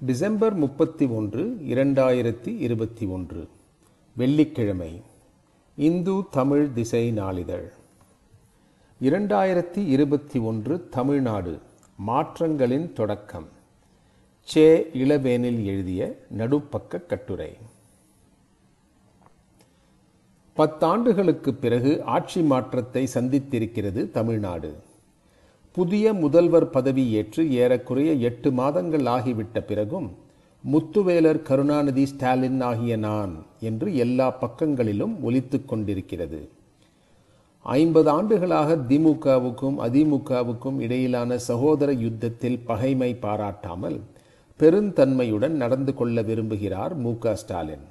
December முப்பத்தி ஒன்று இரண்டாயிரத்தி இருபத்தி ஒன்று. வெள்ளிக்கிழமை இந்து தமிழ் திசை நாளிதழ். இரண்டாயிரத்தி இருபத்தி ஒன்று தமிழ்நாடு மாற்றங்களின் தொடக்கம். சே இளவேனில் எழுதிய நடுப்பக்க கட்டுரை. பத்தாண்டுகளுக்குப் பிறகு ஆட்சி மாற்றத்தை சந்தித்திருக்கிறது தமிழ்நாடு. புதிய முதல்வர் பதவி ஏற்று ஏறக்குறைய எட்டு மாதங்கள் ஆகிவிட்ட பிறகும் முத்துவேலர் கருணாநிதி ஸ்டாலின் ஆகிய நான் என்று எல்லா பக்கங்களிலும் ஒலித்துக் கொண்டிருக்கிறது. ஐம்பது ஆண்டுகளாக திமுகவுக்கும் அதிமுகவுக்கும் இடையிலான சகோதர யுத்தத்தில் பகைமை பாராட்டாமல் பெருந்தன்மையுடன் நடந்து கொள்ள விரும்புகிறார் மு ஸ்டாலின்.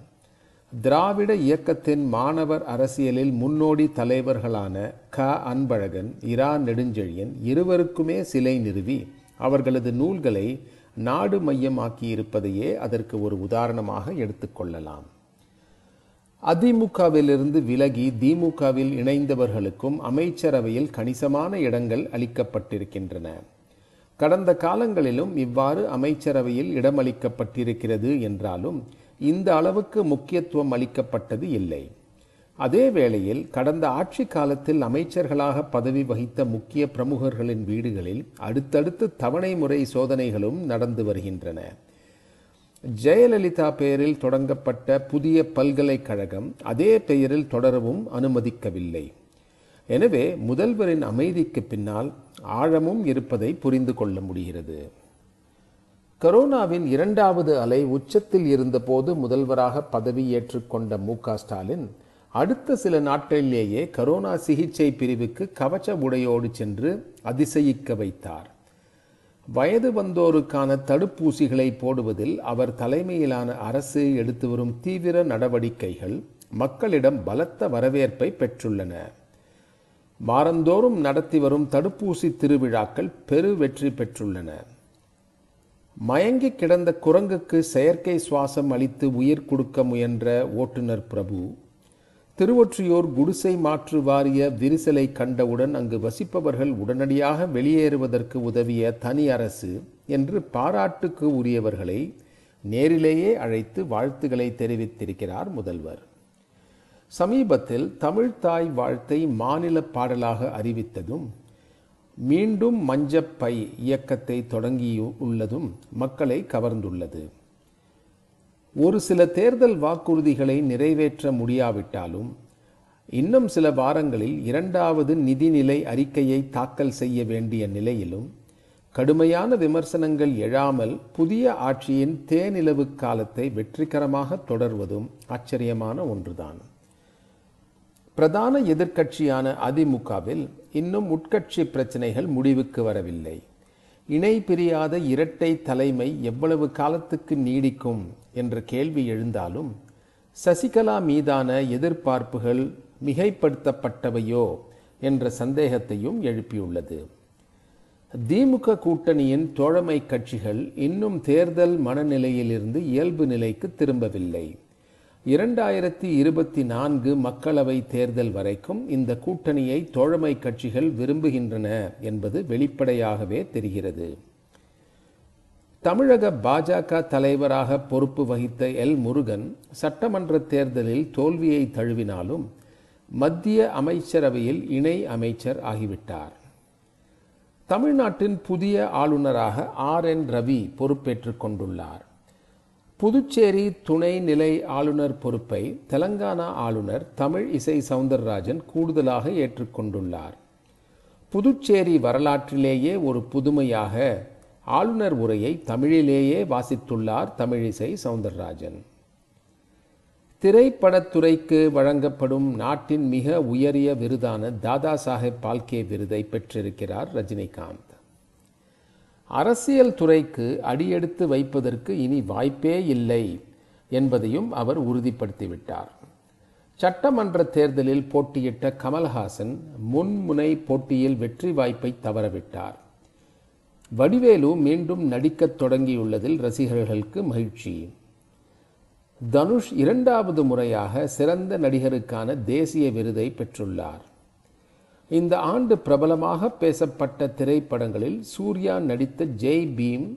திராவிட இயக்கத்தின் மாணவர் அரசியலில் முன்னோடி தலைவர்களான க. அன்பழகன் இரா. நெடுஞ்செழியன் இருவருக்குமே சிலை நிறுவி அவர்களது நூல்களை நாடு மையமாக்கியிருப்பதையே அதற்கு ஒரு உதாரணமாக எடுத்துக்கொள்ளலாம் அதிமுகவிலிருந்து விலகி திமுகவில் இணைந்தவர்களுக்கும் அமைச்சரவையில் கணிசமான இடங்கள் அளிக்கப்பட்டிருக்கின்றன. கடந்த காலங்களிலும் இவ்வாறு அமைச்சரவையில் இடமளிக்கப்பட்டிருக்கிறது என்றாலும் இந்த அளவுக்கு முக்கியத்துவம் அளிக்கப்பட்டது இல்லை. அதே வேளையில் கடந்த ஆட்சி காலத்தில் அமைச்சர்களாக பதவி வகித்த முக்கிய பிரமுகர்களின் வீடுகளில் அடுத்தடுத்து தவணை முறை சோதனைகளும் நடந்து வருகின்றன. ஜெயலலிதா பெயரில் தொடங்கப்பட்ட புதிய பல்கலைக்கழகம் அதே பெயரில் தொடரவும் அனுமதிக்கவில்லை. எனவே முதல்வரின் அமைதிக்கு பின்னால் ஆழமும் இருப்பதை புரிந்து கொள்ள முடிகிறது. கரோனாவின் இரண்டாவது அலை உச்சத்தில் இருந்தபோது முதல்வராக பதவி ஏற்றுக்கொண்ட மு ஸ்டாலின் அடுத்த சில நாட்களிலேயே கரோனா சிகிச்சை பிரிவுக்கு கவச்ச உடையோடு சென்று அதிசயிக்க வைத்தார். வயது வந்தோருக்கான தடுப்பூசிகளை போடுவதில் அவர் தலைமையிலான அரசு எடுத்து வரும் தீவிர நடவடிக்கைகள் மக்களிடம் பலத்த வரவேற்பை பெற்றுள்ளன. வாரந்தோறும் நடத்தி வரும் தடுப்பூசி திருவிழாக்கள் பெரு வெற்றி பெற்றுள்ளன. மயங்கி கிடந்த குரங்குக்கு செயற்கை சுவாசம் அளித்து உயிர் கொடுக்க முயன்ற ஓட்டுநர் பிரபு திருவொற்றியூர் குடிசை மாற்று வாரிய விரிசலை கண்டவுடன் அங்கு வசிப்பவர்கள் உடனடியாக வெளியேறுவதற்கு உதவிய தனி அரசு என்று பாராட்டுக்கு உரியவர்களை நேரிலேயே அழைத்து வாழ்த்துக்களை தெரிவித்திருக்கிறார் முதல்வர். சமீபத்தில் தமிழ்தாய் வாழ்த்தை மாநில பாடலாக அறிவித்ததும் மீண்டும் மஞ்சப்பை இயக்கத்தை தொடங்கி உள்ளதும் மக்களை கவர்ந்துள்ளது. ஒரு சில தேர்தல் வாக்குறுதிகளை நிறைவேற்ற முடியாவிட்டாலும் இன்னும் சில வாரங்களில் இரண்டாவது நிதிநிலை அறிக்கையை தாக்கல் செய்ய வேண்டிய நிலையிலும் கடுமையான விமர்சனங்கள் எழாமல் புதிய ஆட்சியின் தேனிலவு காலத்தை வெற்றிகரமாக தொடர்வதும் ஆச்சரியமான ஒன்றுதான். பிரதான எதிர்க்கட்சியான அதிமுகவில் இன்னும் உட்கட்சி பிரச்சனைகள் முடிவுக்கு வரவில்லை. இணை பிரியாத இரட்டை தலைமை எவ்வளவு காலத்துக்கு நீடிக்கும் என்ற கேள்வி எழுந்தாலும் சசிகலா மீதான எதிர்பார்ப்புகள் மிகைப்படுத்தப்பட்டவையோ என்ற சந்தேகத்தையும் எழுப்பியுள்ளது. திமுக கூட்டணியின் தோழமை கட்சிகள் இன்னும் தேர்தல் மனநிலையிலிருந்து இயல்பு நிலைக்கு திரும்பவில்லை. இரண்டாயிரத்தி இருபத்தி நான்கு மக்களவை தேர்தல் வரைக்கும் இந்த கூட்டணியை தோழமை கட்சிகள் விரும்புகின்றன என்பது வெளிப்படையாகவே தெரிகிறது. தமிழக பாஜக தலைவராக பொறுப்பு வகித்த எல். முருகன் சட்டமன்ற தேர்தலில் தோல்வியை தழுவினாலும் மத்திய அமைச்சரவையில் இணை அமைச்சர் ஆகிவிட்டார். தமிழ்நாட்டின் புதிய ஆளுநராக ஆர். என். ரவி பொறுப்பேற்றுக் கொண்டுள்ளார். புதுச்சேரி துணை நிலை ஆளுநர் பொறுப்பை தெலங்கானா ஆளுநர் தமிழ் இசை சவுந்தரராஜன் கூடுதலாக ஏற்றுக்கொண்டுள்ளார். புதுச்சேரி வரலாற்றிலேயே ஒரு புதுமையாக ஆளுநர் உரையை தமிழிலேயே வாசித்துள்ளார் தமிழிசை சவுந்தரராஜன். திரைப்படத்துறைக்கு வழங்கப்படும் நாட்டின் மிக உயரிய விருதான தாதா சாஹேப் பால்கே விருதை பெற்றிருக்கிறார் ரஜினிகாந்த். அரசியல் துறைக்கு அடியெடுத்து வைப்பதற்கு இனி வாய்ப்பே இல்லை என்பதையும் அவர் உறுதிப்படுத்திவிட்டார். சட்டமன்ற தேர்தலில் போட்டியிட்ட கமல்ஹாசன் முன்முனை போட்டியில் வெற்றி வாய்ப்பை தவறவிட்டார். வடிவேலு மீண்டும் நடிக்கத் தொடங்கியுள்ளதில் ரசிகர்களுக்கு மகிழ்ச்சி. தனுஷ் இரண்டாவது முறையாக சிறந்த நடிகருக்கான தேசிய விருதை பெற்றுள்ளார். இந்த ஆண்டு பிரபலமாக பேசப்பட்ட திரைப்படங்களில் சூர்யா நடித்த ஜெய் பீம்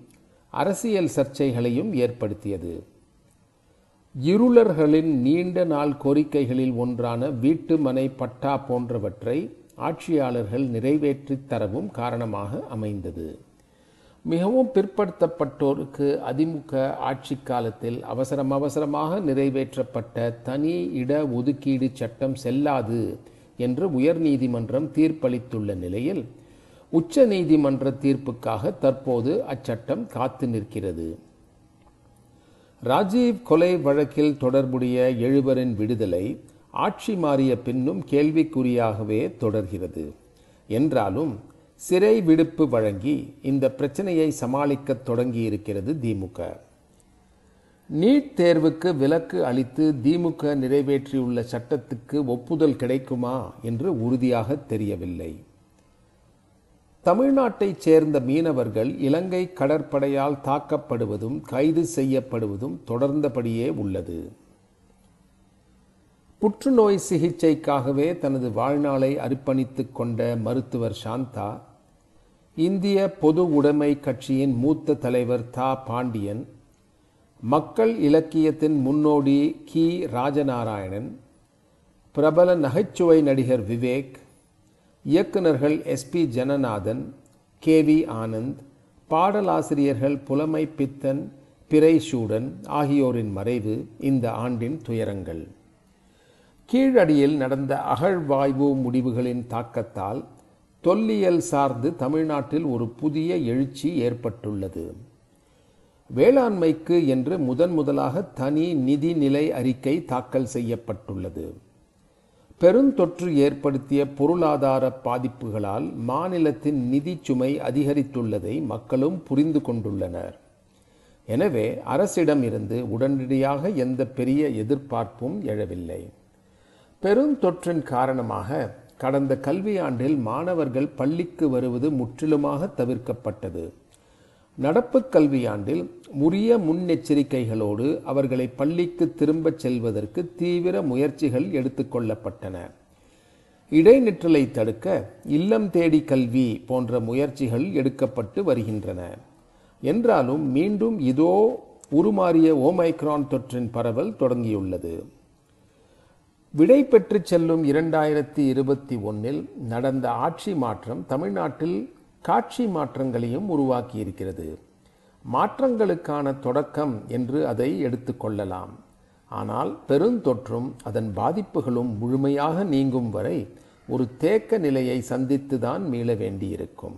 அரசியல் சர்ச்சைகளையும் ஏற்படுத்தியது. இருளர்களின் நீண்ட நாள் கோரிக்கைகளில் ஒன்றான வீட்டு மனை பட்டா போன்றவற்றை ஆட்சியாளர்கள் நிறைவேற்றித் தரவும் காரணமாக அமைந்தது. மிகவும் பிற்படுத்தப்பட்டோருக்கு அதிமுக ஆட்சி காலத்தில் அவசரம் அவசரமாக நிறைவேற்றப்பட்ட தனி இட ஒதுக்கீடு சட்டம் செல்லாது என்று உயர்நீதிமன்றம் தீர்ப்பளித்துள்ள நிலையில் உச்ச நீதிமன்ற தீர்ப்புக்காக தற்போது அச்சட்டம் காத்து நிற்கிறது. ராஜீவ் கொலை வழக்கில் தொடர்புடைய எழுவரின் விடுதலை ஆட்சி மாறிய பின்னும் கேள்விக்குறியாகவே தொடர்கிறது. என்றாலும் சிறை விடுப்பு வழங்கி இந்த பிரச்சனையை சமாளிக்க தொடங்கியிருக்கிறது திமுக நீட் தேர்வுக்கு விலக்கு அளித்து திமுக நிறைவேற்றியுள்ள சட்டத்துக்கு ஒப்புதல் கிடைக்குமா என்று உறுதியாக தெரியவில்லை. தமிழ்நாட்டைச் சேர்ந்த மீனவர்கள் இலங்கை கடற்படையால் தாக்கப்படுவதும் கைது செய்யப்படுவதும் தொடர்ந்தபடியே உள்ளது. புற்றுநோய் சிகிச்சைக்காகவே தனது வாழ்நாளை அர்ப்பணித்துக் கொண்ட மருத்துவர் சாந்தா இந்திய பொது உடைமை கட்சியின் மூத்த தலைவர் தா. பாண்டியன் மக்கள் இலக்கியத்தின் முன்னோடி கி. ராஜநாராயணன் பிரபல நகைச்சுவை நடிகர் விவேக் இயக்குநர்கள் SP Jananathan K. We. Anand பாடலாசிரியர்கள் புலமை பித்தன் பிறை சூடன் ஆகியோரின் மறைவு இந்த ஆண்டின் துயரங்கள். கீழடியில் நடந்த அகழ்வாய்வு முடிவுகளின் தாக்கத்தால் தொல்லியல் சார்ந்து தமிழ்நாட்டில் ஒரு புதிய எழுச்சி ஏற்பட்டுள்ளது. வேளாண்மைக்கு என்று முதன் முதலாக தனி நிதிநிலை அறிக்கை தாக்கல் செய்யப்பட்டுள்ளது. பெருந்தொற்று ஏற்படுத்திய பொருளாதார பாதிப்புகளால் மாநிலத்தின் நிதி சுமை அதிகரித்துள்ளதை மக்களும் புரிந்து கொண்டுள்ளனர். எனவே அரசிடம் இருந்து உடனடியாக எந்த பெரிய எதிர்பார்ப்பும் எழவில்லை. பெருந்தொற்றின் காரணமாக கடந்த கல்வியாண்டில் மாணவர்கள் பள்ளிக்கு வருவது முற்றிலுமாக தவிர்க்கப்பட்டது. நடப்பு கல்வியாண்டில் உரிய முன்னெச்சரிக்கைகளோடு அவர்களை பள்ளிக்கு திரும்பச் செல்வதற்கு தீவிர முயற்சிகள் எடுத்துக்கொள்ளப்பட்டன இடைநிற்றலை தடுக்க இல்லம் தேடி கல்வி போன்ற முயற்சிகள் எடுக்கப்பட்டு வருகின்றன. என்றாலும் மீண்டும் இதோ உருமாறிய ஓமைக்ரான் தொற்றின் பரவல் தொடங்கியுள்ளது. விடை பெற்று செல்லும் இரண்டாயிரத்தி இருபத்தி ஒன்னில் நடந்த ஆட்சி மாற்றம் தமிழ்நாட்டில் காட்சி மாற்றங்களையும் உருவாக்கியிருக்கிறது. மாற்றங்களுக்கான தொடக்கம் என்று அதை எடுத்துக்கொள்ளலாம் ஆனால் பெருந்தொற்றும் அதன் பாதிப்புகளும் முழுமையாக நீங்கும் வரை ஒரு தேக்க நிலையை சந்தித்துதான் மீள வேண்டியிருக்கும்.